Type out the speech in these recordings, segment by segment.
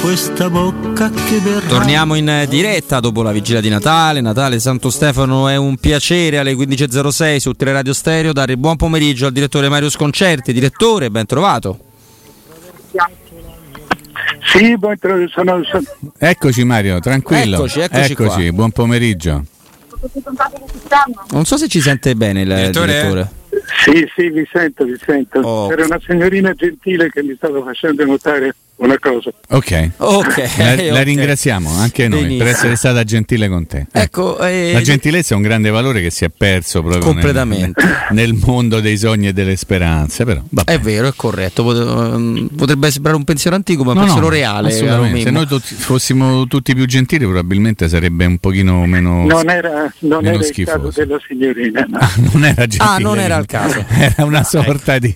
Questa bocca che verrà. Torniamo in diretta dopo la vigilia di Natale. Natale Santo Stefano è un piacere alle 15.06 su Teleradio Stereo dare il buon pomeriggio al direttore Mario Sconcerti. Direttore, ben trovato. Sì, poi tro- sono, sono- Eccoci Mario, tranquillo. Eccoci, eccoci qua. buon pomeriggio. Non so se ci sente bene il Direttore? direttore. Sì, sì, vi sento, vi sento. Oh. C'era una signorina gentile che mi stava facendo notare una cosa. Ok. Ok. La, la ringraziamo anche noi Benissimo. per essere stata gentile con te. Ecco, eh, La gentilezza è un grande valore che si è perso proprio nel- Completamente. nel, mondo dei sogni e delle speranze. Però, vabbè. È vero, è corretto. Ehm, Potrebbe sembrare un pensiero antico, ma è un No, no, pensiero reale. caro assolutamente. Se noi tutti- fossimo tutti più gentili, probabilmente sarebbe un pochino meno. Non era, non meno era il schifoso. caso della signorina. no. Ah, non era gentile. Ah, non era il caso. Era una sorta di,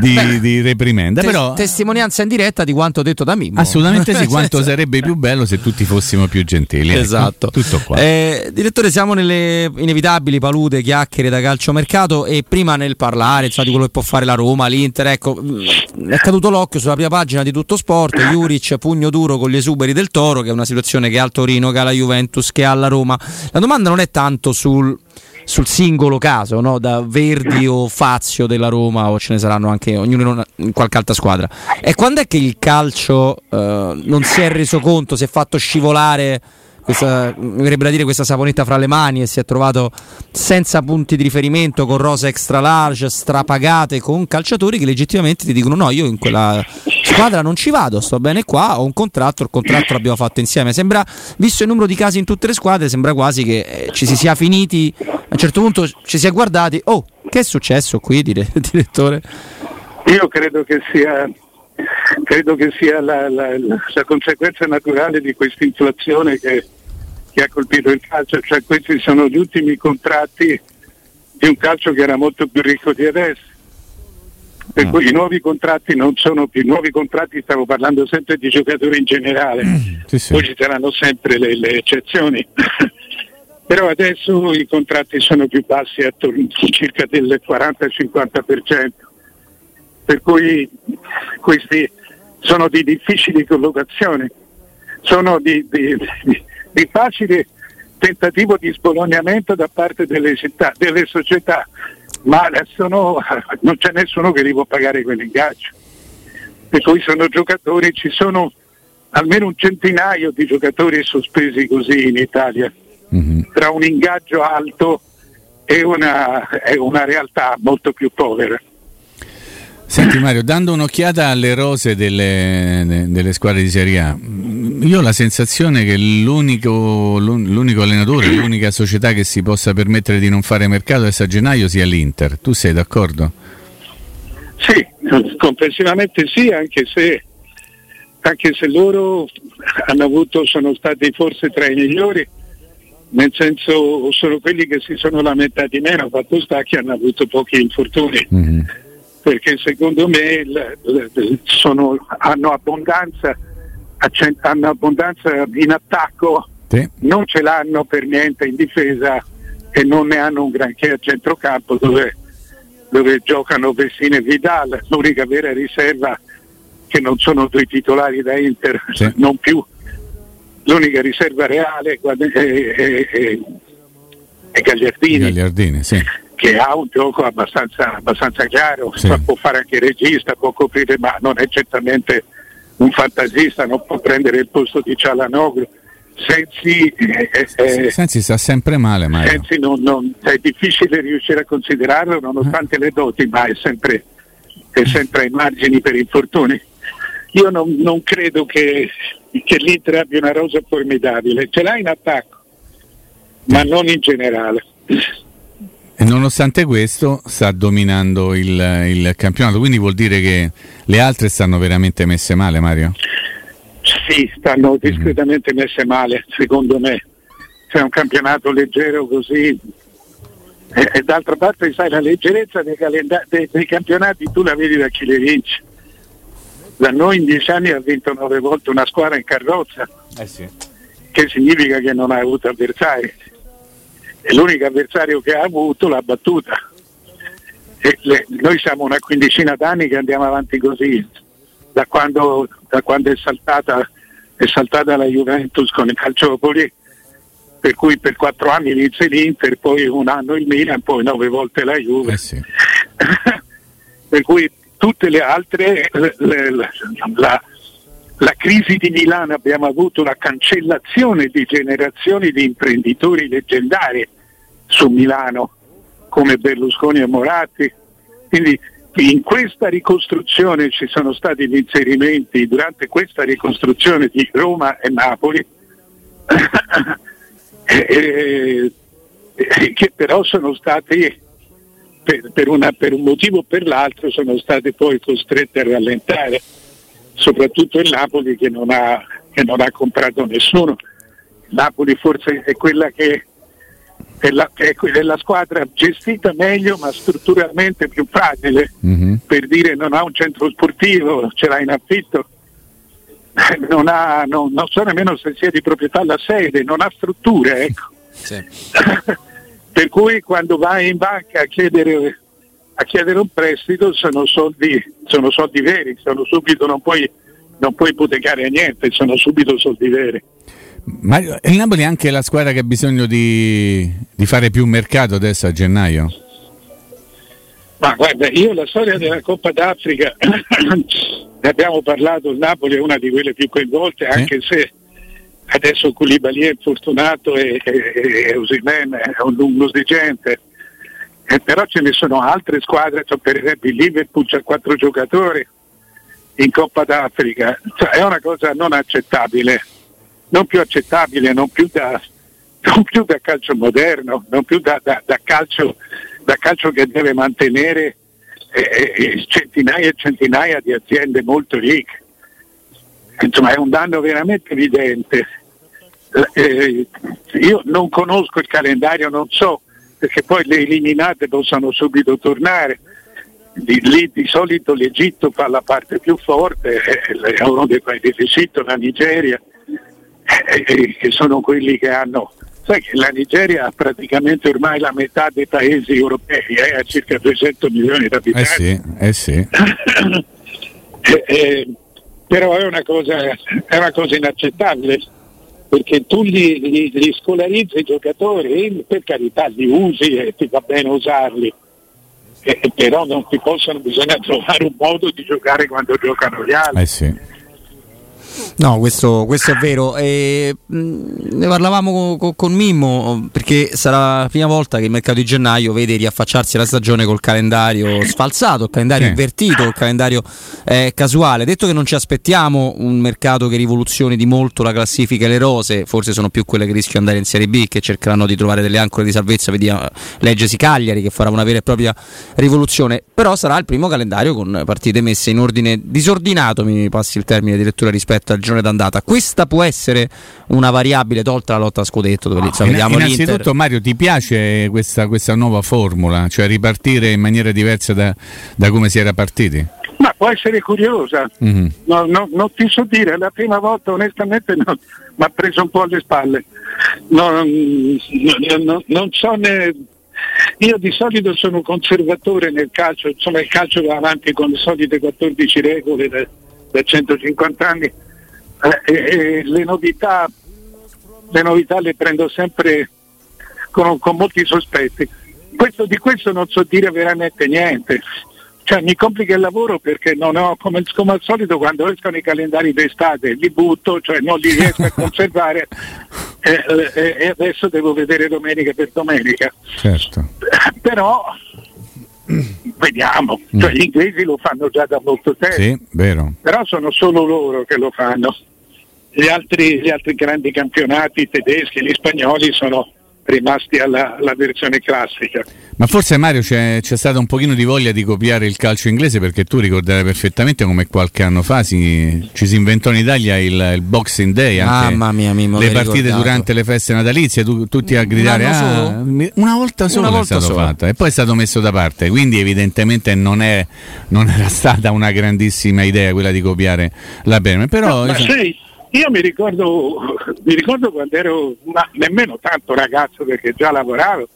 di- di reprimenda. Tes- però testimonianza in diretta di quanto detto da Mimmo. assolutamente sì, quanto sarebbe più bello se tutti fossimo più gentili. ecco. Esatto. Tutto qua. Eh, direttore, siamo nelle inevitabili palute, chiacchiere da calciomercato e prima nel parlare insomma, di quello che può fare la Roma, l'Inter, ecco, mh, è caduto l'occhio sulla prima pagina di Tutto Sport, Juric pugno duro con gli esuberi del Toro, che è una situazione che ha al Torino, che ha la Juventus, che ha la Roma. La domanda non è tanto sul sul singolo caso, no? da Verdi o Fazio della Roma o ce ne saranno anche ognuno in, qualche altra squadra. E quando è che il calcio eh, non si è reso conto, si è fatto scivolare questa, mi verrebbe da dire questa saponetta fra le mani e si è trovato senza punti di riferimento con rose extra large, strapagate con calciatori che legittimamente ti dicono no, io in quella squadra non ci vado, sto bene qua, ho un contratto, il contratto l'abbiamo fatto insieme. Sembra, visto il numero di casi in tutte le squadre, sembra quasi che eh, ci si sia finiti, a un certo punto ci si è guardati, oh, che è successo qui, dire- direttore? Io credo che sia, credo che sia la, la- la- conseguenza naturale di questa inflazione che, che ha colpito il calcio, cioè questi sono gli ultimi contratti di un calcio che era molto più ricco di adesso. Per cui i nuovi contratti non sono più, i nuovi contratti stavo parlando sempre di giocatori in generale, Sì, sì. poi ci saranno sempre le, le eccezioni. Però adesso i contratti sono più bassi, attorno circa del 40-50%, per cui questi sono di difficili collocazioni, sono di, di- di- di facile tentativo di sbolognamento da parte delle, città, delle società, ma sono- non c'è nessuno che li può pagare quell'ingaggio. Per cui sono giocatori, ci sono almeno un centinaio di giocatori sospesi così in Italia Mhm. tra un ingaggio alto e una, e una realtà molto più povera. Senti Mario, dando un'occhiata alle rose delle, de- delle squadre di Serie A, io ho la sensazione che l'unico, l'un- l'unico allenatore, l'unica società che si possa permettere di non fare mercato adesso a gennaio sia l'Inter. Tu sei d'accordo? Sì, complessivamente sì, anche se, anche se loro hanno avuto, sono stati forse tra i migliori, nel senso sono quelli che si sono lamentati meno, fatto sta che hanno avuto pochi infortuni. Mhm. perché secondo me sono- hanno, abbondanza, hanno abbondanza in attacco, Sì. non ce l'hanno per niente in difesa e non ne hanno un granché a centrocampo dove, dove giocano Vessine e Vidal, l'unica vera riserva che non sono due titolari da Inter, Sì. non più. L'unica riserva reale è, è- Gagliardini Gagliardini, sì. che ha un gioco abbastanza, abbastanza chiaro, Sì. può fare anche regista, può coprire, ma non è certamente un fantasista, non può prendere il posto di Cialanoglu. Sensi, eh, eh, Sensi sta sempre male, non- è difficile riuscire a considerarlo nonostante le doti, ma è sempre, è sempre ai margini per infortuni. Io non, non credo che, che l'Inter abbia una rosa formidabile, ce l'ha in attacco, ma non in generale. Nonostante questo sta dominando il, il campionato, quindi vuol dire che le altre stanno veramente messe male, Mario? sì, stanno discretamente messe male, secondo me. C'è un campionato leggero così. E, e d'altra parte, sai, la leggerezza dei, calenda- dei, dei campionati tu la vedi da chi le vince. Da noi in dieci anni ha vinto nove volte una squadra in carrozza, Eh sì. che significa che non ha avuto avversari. E l'unico avversario che ha avuto l'ha battuta. Le- noi siamo una quindicina d'anni che andiamo avanti così, da quando, da quando è, saltata, è saltata la Juventus con il Calciopoli, per cui per quattro anni vinse l'Inter, poi un anno il Milan, poi nove volte la Juve. Eh sì. per cui tutte le altre, le- le- la, la- la crisi di Milano abbiamo avuto la cancellazione di generazioni di imprenditori leggendari su Milano, come Berlusconi e Moratti. Quindi in questa ricostruzione ci sono stati gli inserimenti, durante questa ricostruzione di Roma e Napoli, che però sono stati per, per una- per un motivo o per l'altro sono state poi costrette a rallentare, soprattutto il Napoli che non ha, che non ha comprato nessuno. Napoli forse è quella che è la, che è que- è la squadra gestita meglio ma strutturalmente più fragile, Mhm. per dire non ha un centro sportivo, ce l'ha in affitto, non, ha, non, non so nemmeno se sia di proprietà la sede, non ha strutture, ecco. Sì. per cui quando vai in banca a chiedere, a chiedere un prestito sono soldi, sono soldi veri, sono subito, non puoi, non puoi ipotecare niente, sono subito soldi veri. Mario, il Napoli è anche la squadra che ha bisogno di, di fare più mercato adesso a gennaio? Ma guarda, io la storia della Coppa d'Africa ne abbiamo parlato, il Napoli è una di quelle più coinvolte, anche se adesso Koulibaly è infortunato e, e, e Osimhen è un lungo dirigente. Eh, però ce ne sono altre squadre, cioè, per esempio il Liverpool c'ha quattro giocatori in Coppa d'Africa, Cioè, è una cosa non accettabile, non più accettabile, non più da, non più da calcio moderno, non più da, da- da calcio, calcio che deve mantenere eh, eh, centinaia e centinaia di aziende molto ricche. Insomma è un danno veramente evidente. Eh, io non conosco il calendario, non so, perché poi le eliminate possono subito tornare. Di, lì di solito l'Egitto fa la parte più forte, eh, è uno dei paesi d'Egitto, la Nigeria, eh, eh, che sono quelli che hanno. Sai che la Nigeria ha praticamente ormai la metà dei paesi europei, eh, ha circa 200 milioni di Eh abitanti. sì, eh sì. Eh, eh, però è una, cosa, è una cosa inaccettabile perché tu li, li- li scolarizzi i giocatori per carità li usi e ti va bene usarli Eh, eh, però non ti possono bisogna trovare un modo di giocare quando giocano gli altri Eh sì. No, questo, questo è vero. E, mh, ne parlavamo co- co- con Mimmo perché sarà la prima volta che il mercato di gennaio vede riaffacciarsi la stagione col calendario sfalsato, il calendario Sì. invertito, il calendario eh, casuale. Detto che non ci aspettiamo un mercato che rivoluzioni di molto la classifica e le rose, forse sono più quelle che rischiano di andare in Serie B che cercheranno di trovare delle ancore di salvezza. Vediamo, leggesi Cagliari che farà una vera e propria rivoluzione. Però sarà il primo calendario con partite messe in ordine disordinato, mi passi il termine di lettura rispetto al girone d'andata. Questa può essere una variabile tolta la lotta a scudetto, dove insomma, Inna- vediamo Innanzitutto l'Inter. Mario ti piace questa, questa nuova formula, cioè ripartire in maniera diversa da, da come si era partiti? ma può essere curiosa Mhm. No, no, non ti so dire, la prima volta onestamente mi ha preso un po' alle spalle. Non, non- non- non so ne... Io di solito sono conservatore nel calcio, insomma il calcio va avanti con le solite 14 regole da, da 150 anni eh, e, e le, novità, le novità le prendo sempre con, con molti sospetti. Questo, di questo non so dire veramente niente. Cioè, mi complica il lavoro perché non ho, come, come al solito quando escono i calendari d'estate li butto, cioè non li riesco a conservare eh, eh, e adesso devo vedere domenica per domenica. Certo. Però vediamo, cioè, gli inglesi lo fanno già da molto tempo, Sì, vero. però sono solo loro che lo fanno. Gli altri, gli altri grandi campionati, tedeschi, gli spagnoli sono rimasti alla, alla versione classica. Ma forse Mario c'è, c'è, stata un pochino di voglia di copiare il calcio inglese perché tu ricorderai perfettamente come qualche anno fa si, ci si inventò in Italia il, il Boxing Day, Mamma mia, Mimmo, le partite ricordato. durante le feste natalizie, tu, tutti a gridare ah, una volta sola una volta è stato sola. fatto e poi è stato messo da parte, quindi evidentemente non, è, non era stata una grandissima idea quella di copiare la Birmingham. Però, no, ma sei, io mi ricordo, mi ricordo quando ero ma nemmeno tanto ragazzo perché già lavoravo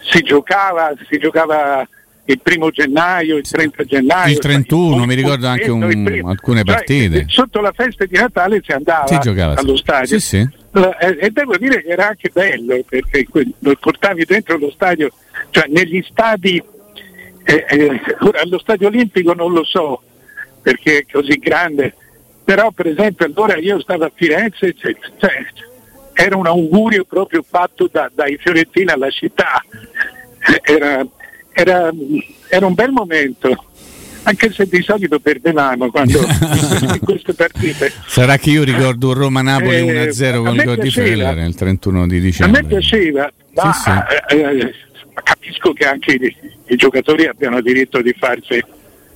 si giocava, si giocava il primo gennaio, il 30 gennaio. Il 31, mi ricordo anche un, alcune cioè, partite. Cioè, sotto la festa di Natale si andava si allo stadio. Sì, sì. E, devo dire che era anche bello perché lo portavi dentro lo stadio, cioè negli stadi, eh, eh, ora allo stadio olimpico non lo so perché è così grande, però per esempio allora io stavo a Firenze, cioè, era un augurio proprio fatto da, dai fiorentini alla città, era, era, era un bel momento anche se di solito perdevamo quando in queste partite. Sarà che io ricordo un Roma-Napoli eh, 1-0 con il gol di Feller il 31 di dicembre. A me piaceva, ma sì, sì. Eh, eh, capisco che anche i, i, giocatori abbiano diritto di farsi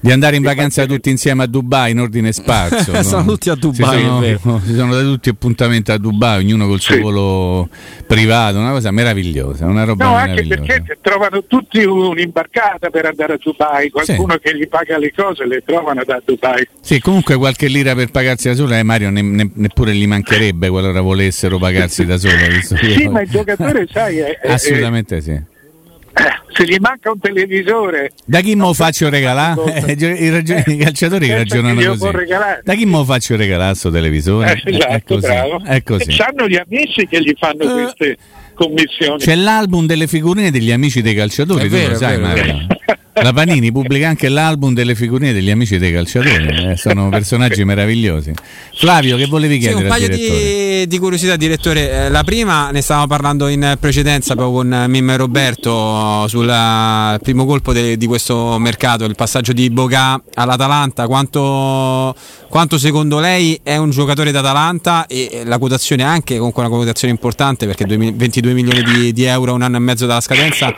di andare in vacanza tutti insieme a Dubai in ordine sparso. no? sono tutti a Dubai. Si sono, si sono dati tutti appuntamenti a Dubai, ognuno col suo sì. volo privato, una cosa meravigliosa. Una roba no, anche perché trovano tutti un'imbarcata per andare a Dubai, qualcuno sì. che gli paga le cose le trovano da Dubai. Sì, comunque qualche lira per pagarsi da solo, eh, Mario ne, ne, neppure gli mancherebbe qualora volessero pagarsi da solo. sì, ma il giocatore, sai, è, assolutamente è, sì se gli manca un televisore da chi mo faccio regalare eh, I, raggi- i, calciatori che ragionano così. da chi mo faccio regalare questo televisore? Eh, esatto, è così, bravo. È così. e hanno gli amici che gli fanno uh, queste commissioni. c'è l'album delle figurine degli amici dei calciatori è tu vero, lo sai Mario la Panini pubblica anche l'album delle figurine degli amici dei calciatori, eh, sono personaggi meravigliosi. Flavio, che volevi chiedere? Sì, un paio di, di, curiosità, direttore. Eh, la prima ne stavamo parlando in precedenza proprio con Mimma e Roberto sul primo colpo de, di questo mercato, il passaggio di Boga all'Atalanta. Quanto, quanto, secondo lei è un giocatore d'Atalanta e la quotazione anche, comunque una quotazione importante perché 22 milioni di, di euro un anno e mezzo dalla scadenza,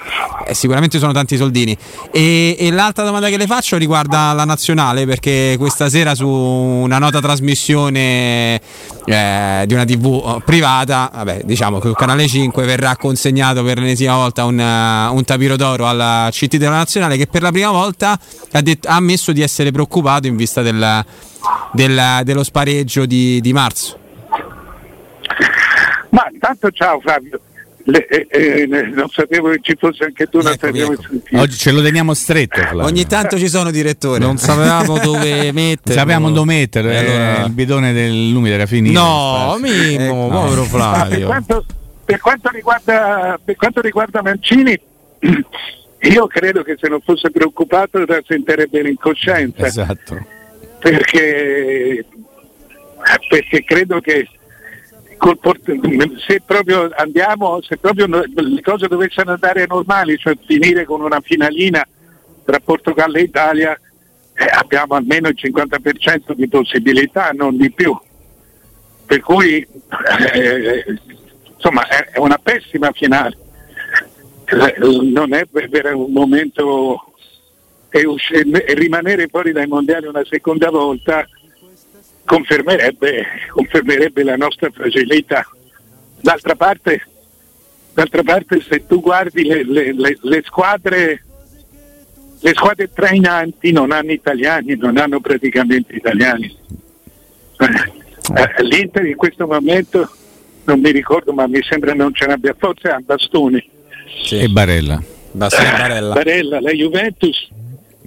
eh, sicuramente sono tanti soldini. E e, l'altra domanda che le faccio riguarda la nazionale, perché questa sera su una nota trasmissione eh, di una TV privata, vabbè, diciamo che il canale 5 verrà consegnato per l'ennesima volta un, un tapiro d'oro alla CT della nazionale che per la prima volta ha, detto, ha ammesso di essere preoccupato in vista del, del, dello spareggio di, di marzo. Ma intanto ciao Fabio. Le, eh, eh, non sapevo che ci fosse anche tu, non ecco, ecco. Oggi ce lo teniamo stretto. Flavio. Ogni tanto ci sono direttore. Non sapevamo dove mettere. Sapevamo dove mettere. Eh, allora... Il bidone dell'umido era finito. No, Mimmo, ecco. povero Flavio. Per quanto, per, quanto riguarda, per quanto riguarda Mancini, io credo che se non fosse preoccupato sentirebbe l'incoscienza. Esatto. Perché, perché credo che se proprio andiamo, se proprio le cose dovessero andare normali, cioè finire con una finalina tra Portogallo e Italia, eh, abbiamo almeno il 50% di possibilità, non di più. Per cui eh, insomma è una pessima finale. Eh, non è per un momento e, e rimanere fuori dai mondiali una seconda volta confermerebbe, confermerebbe la nostra fragilità. D'altra parte, d'altra parte se tu guardi le, le, le, le, squadre, le squadre trainanti non hanno italiani, non hanno praticamente italiani. Eh, eh, L'Inter in questo momento non mi ricordo, ma mi sembra non ce n'abbia forse ha Bastoni. Sì. E Barella. Barella. Barella, la Juventus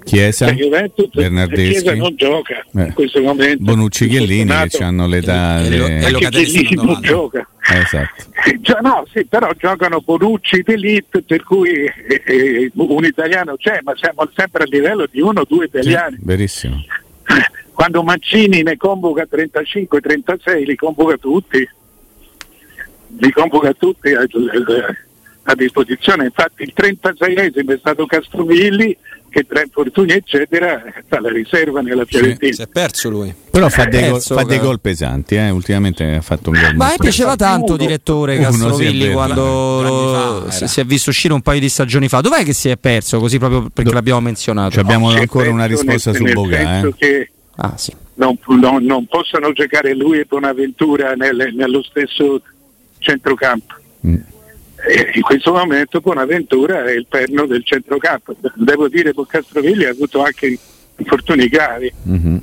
Chiesa, la Juventus, Bernardeschi. Chiesa non gioca eh. in questo momento. Bonucci Chiellini che hanno l'età. E, le... e, Chiellini non gioca. Eh, esatto. no, sì, però giocano Bonucci d'Elite, per cui eh, eh, un italiano c'è, ma siamo sempre a livello di uno o due italiani. Sì, verissimo. Quando Mancini ne convoca 35-36, li convoca tutti. Li convoca tutti a, a disposizione. Infatti il 36esimo è stato Castrovilli che tra infortuni eccetera fa la riserva nella Fiorentina. Si è perso lui. Però fa dei, gol, Perso, fa dei gol pesanti, eh. ultimamente ha fatto un gol. Ma a me piaceva tanto direttore Uno, sì, è Castrovilli quando fa si, è visto uscire un paio di stagioni fa. Dov'è che si è perso? Così proprio perché Do- l'abbiamo menzionato. Cioè, abbiamo è ancora una risposta nel, su Boga. Eh. che Ah, sì. non, non- non possono giocare lui e Bonaventura nel- nello stesso centrocampo. Mm. E in questo momento Bonaventura è il perno del centrocampo. Devo dire che Castrovilli ha avuto anche infortuni gravi. Mhm.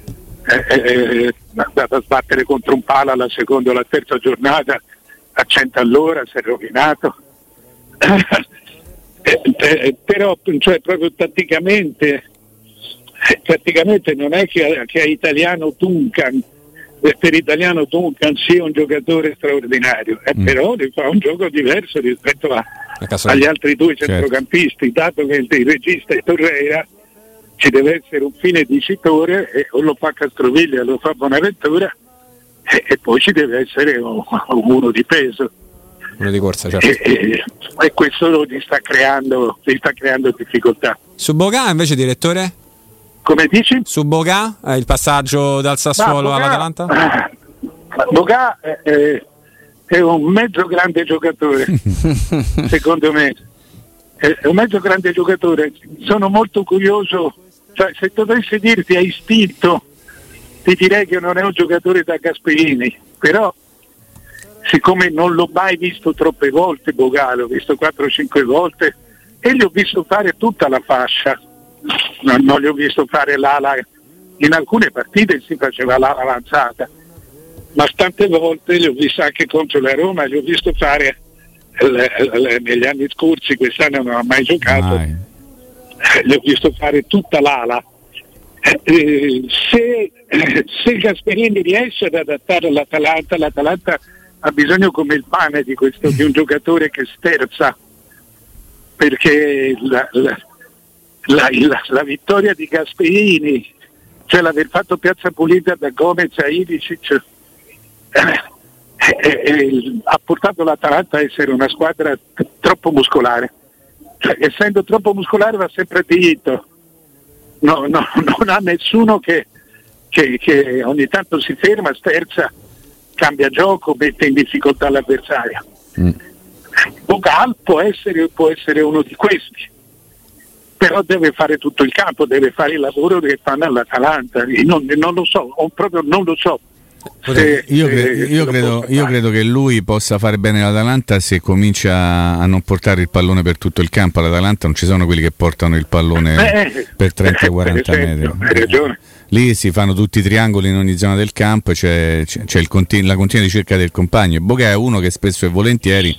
Eh, eh, è andato a sbattere contro un palo alla seconda o la terza giornata a 100 all'ora, si è rovinato. Eh, però cioè, proprio tatticamente, tatticamente non è che, che è italiano Duncan, per italiano Duncan sia un giocatore straordinario, eh, Mm. però fa un gioco diverso rispetto a- agli altri due Certo. centrocampisti, dato che il, il regista è Torreira, ci deve essere un fine dicitore e o lo fa Castroviglia o lo fa Bonaventura e, e poi ci deve essere un- uno di peso uno di corsa, certo. e, e- e questo gli sta creando, gli sta creando difficoltà. Su Boga invece direttore? Come dici? Su Boga, eh, il passaggio dal Sassuolo Boga- all'Atalanta? Boga è, è- un mezzo grande giocatore, secondo me. È è un mezzo grande giocatore. Sono molto curioso, cioè, se dovessi dirti a istinto, ti direi che non è un giocatore da Gasperini, però siccome non l'ho mai visto troppe volte Boga, l'ho visto 4-5 volte e gli ho visto fare tutta la fascia, non, non gli ho visto fare l'ala, in alcune partite si faceva l'ala avanzata, ma tante volte li ho visto anche contro la Roma, li ho visto fare negli anni scorsi, quest'anno non ha mai giocato, Mai. li ho visto fare tutta l'ala. Eh, se, se Gasperini riesce ad adattare all'Atalanta, l'Atalanta ha bisogno come il pane di, questo, di un giocatore che sterza, perché la, la- la- la- la vittoria di Gasperini, cioè l'aver fatto piazza pulita da Gomez a Ilicic, eh, eh, eh, ha portato l'Atalanta a essere una squadra t- troppo muscolare. Cioè, essendo troppo muscolare va sempre diritto. No, no, non ha nessuno che, che- che ogni tanto si ferma, sterza, cambia gioco, mette in difficoltà l'avversario. Mm. Bogal può essere, può essere uno di questi, però deve fare tutto il campo, deve fare il lavoro che fanno all'Atalanta. Non, non lo so, o proprio non lo so. Se- Io, se- cre- se io credo, io credo che lui possa fare bene l'Atalanta se comincia a non portare il pallone per tutto il campo. All'Atalanta non ci sono quelli che portano il pallone Eh, per 30-40 per esempio, metri. hai ragione. Lì si fanno tutti i triangoli in ogni zona del campo e c'è, c'è- continu- la continua ricerca del compagno. Boga è uno che spesso e volentieri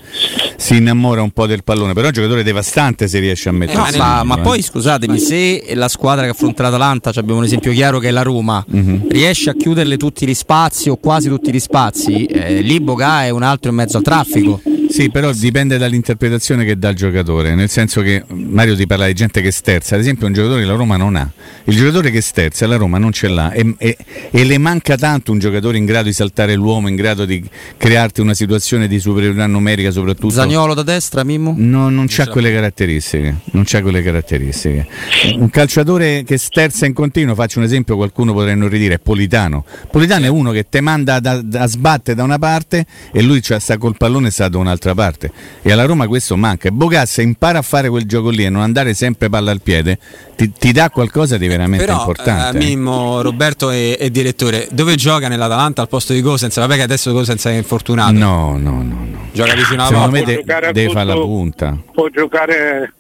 si innamora un po' del pallone, però è un giocatore devastante se riesce a mettersi. No, Eh, in ma, ma poi scusatemi, se la squadra che affronta l'Atalanta, cioè abbiamo un esempio chiaro che è la Roma, Mhm. riesce a chiuderle tutti gli spazi o quasi tutti gli spazi, eh, lì Boga è un altro in mezzo al traffico. Sì, però dipende dall'interpretazione che dà il giocatore, nel senso che Mario ti parla di gente che sterza, ad esempio un giocatore che la Roma non ha, il giocatore che sterza la Roma non ce l'ha e, e- e le manca tanto un giocatore in grado di saltare l'uomo, in grado di crearti una situazione di superiorità numerica soprattutto. Zagnolo da destra, Mimmo? No, non c'ha quelle caratteristiche, non c'ha quelle caratteristiche. Un calciatore che sterza in continuo, faccio un esempio, qualcuno potrà inorridire, è Politano. Politano è uno che te manda da, da sbatte da una parte e lui c'ha- sta col pallone sta da un'altra parte. E alla Roma questo manca. Bogassa impara a fare quel gioco lì e non andare sempre palla al piede, ti, ti dà qualcosa di veramente Però, importante. eh, Mimmo, Roberto e, e direttore, dove gioca nell'Atalanta al posto di Gosens? Vabbè che adesso Gosens è infortunato. No, no, no, no. Gioca vicino alla Secondo porta. me può de- deve fare la punta. può giocare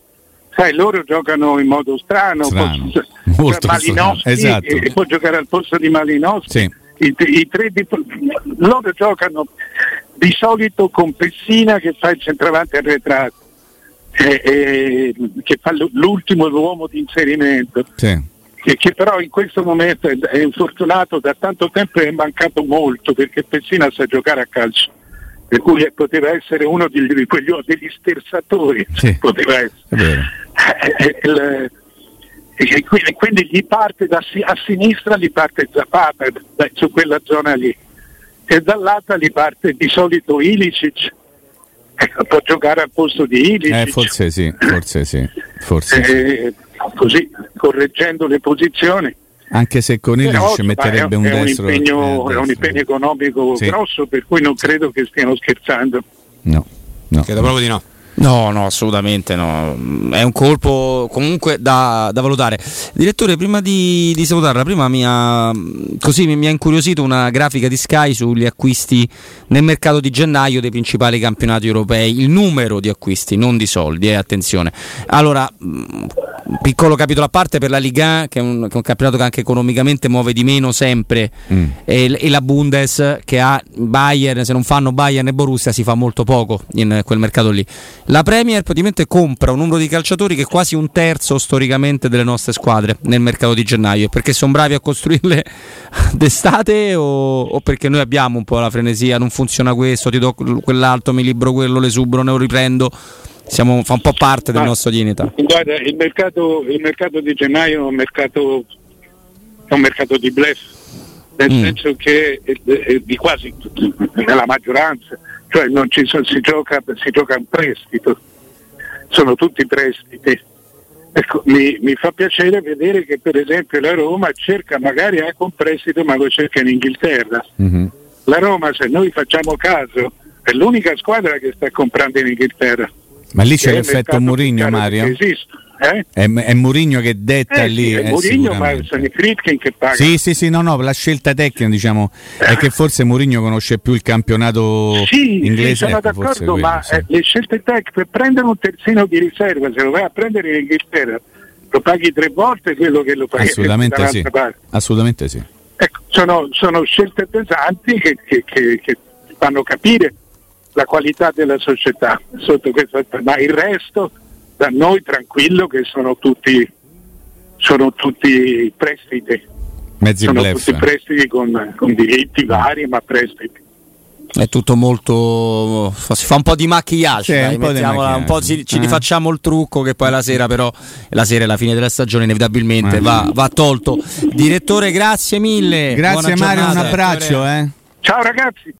sai loro giocano in modo strano, Strano, può- molto Malinowski strano, esatto. e può giocare al posto di Malinowski Sì. I, i tre di- loro giocano di solito con Pessina che fa il centravanti arretrato e- e- che fa l'ultimo uomo di inserimento Sì. che, che però in questo momento è, è infortunato da tanto tempo e è mancato molto perché Pessina sa giocare a calcio per cui eh, poteva essere uno quegli, degli sterzatori Sì. poteva essere vero. Eh, il- e quindi, gli parte da, a sinistra gli parte Zapata da- su quella zona lì e dall'altra gli parte di solito Ilicic Eh, può giocare al posto di Ilicic Eh, forse sì, forse sì. Forse sì. Eh, così correggendo le posizioni. Anche se Conigli Però, ci metterebbe è, un è destro. Un impegno, eh, è un destro. impegno economico Sì. grosso, per cui non credo che stiano scherzando. No, no. Credo proprio di no. No, no, assolutamente no. È un colpo comunque da, da valutare. Direttore, prima di, di salutarla, prima mi ha, così mi, mi ha incuriosito una grafica di Sky sugli acquisti nel mercato di gennaio dei principali campionati europei. Il numero di acquisti, non di soldi, eh, attenzione. Allora, piccolo capitolo a parte per la Liga, che è un, che è un campionato che anche economicamente muove di meno sempre, Mm. e, e la Bundes che ha Bayern, se non fanno Bayern e Borussia si fa molto poco in quel mercato lì. La Premier praticamente compra un numero di calciatori che è quasi un terzo storicamente delle nostre squadre nel mercato di gennaio, perché sono bravi a costruirle d'estate o, o perché noi abbiamo un po' la frenesia, non funziona questo, ti do quell'altro, mi libro quello, le subro, ne lo riprendo. Siamo, fa un po' parte del Ma- nostro dignità. Guarda, il mercato, il mercato di gennaio è un mercato, è un mercato di blef, nel Mm. senso che è, è di quasi tutti, nella maggioranza, cioè non ci sono- si, gioca, si gioca un prestito, sono tutti prestiti. Ecco, mi, mi fa piacere vedere che per esempio la Roma cerca magari anche un prestito ma lo cerca in Inghilterra. Mhm. La Roma se noi facciamo caso è l'unica squadra che sta comprando in Inghilterra. Ma lì c'è l'effetto Murigno, caro Mario? esiste, eh? È, è Murigno che detta Eh, lì. sì, è eh, Mourinho, ma sono i Fritkin che pagano. Sì, sì, sì, no, no, la scelta tecnica diciamo è che forse Mourinho conosce più il campionato Sì, inglese. sì, sono ecco, d'accordo, quello, ma sì. eh, le scelte tecniche per prendere un terzino di riserva, se lo vai a prendere in Inghilterra, lo paghi tre volte quello che lo paghi Assolutamente sì. parte. Assolutamente sì. Ecco, sono, sono scelte pesanti che, che- che- che fanno capire la qualità della società sotto questo ma il resto da noi tranquillo che sono tutti, sono tutti prestiti, Mezzi sono bluff. tutti prestiti con, con diritti vari ma prestiti. È tutto molto. Si fa un po' di maquillage, Sì, dai, un po' di mettiamola- un po' ci, ci Eh. rifacciamo il trucco che poi la sera, però, la sera è la fine della stagione, inevitabilmente Eh. va, va tolto. Direttore, grazie mille. Grazie buona Mario, un giornata. abbraccio, eh. Ciao ragazzi!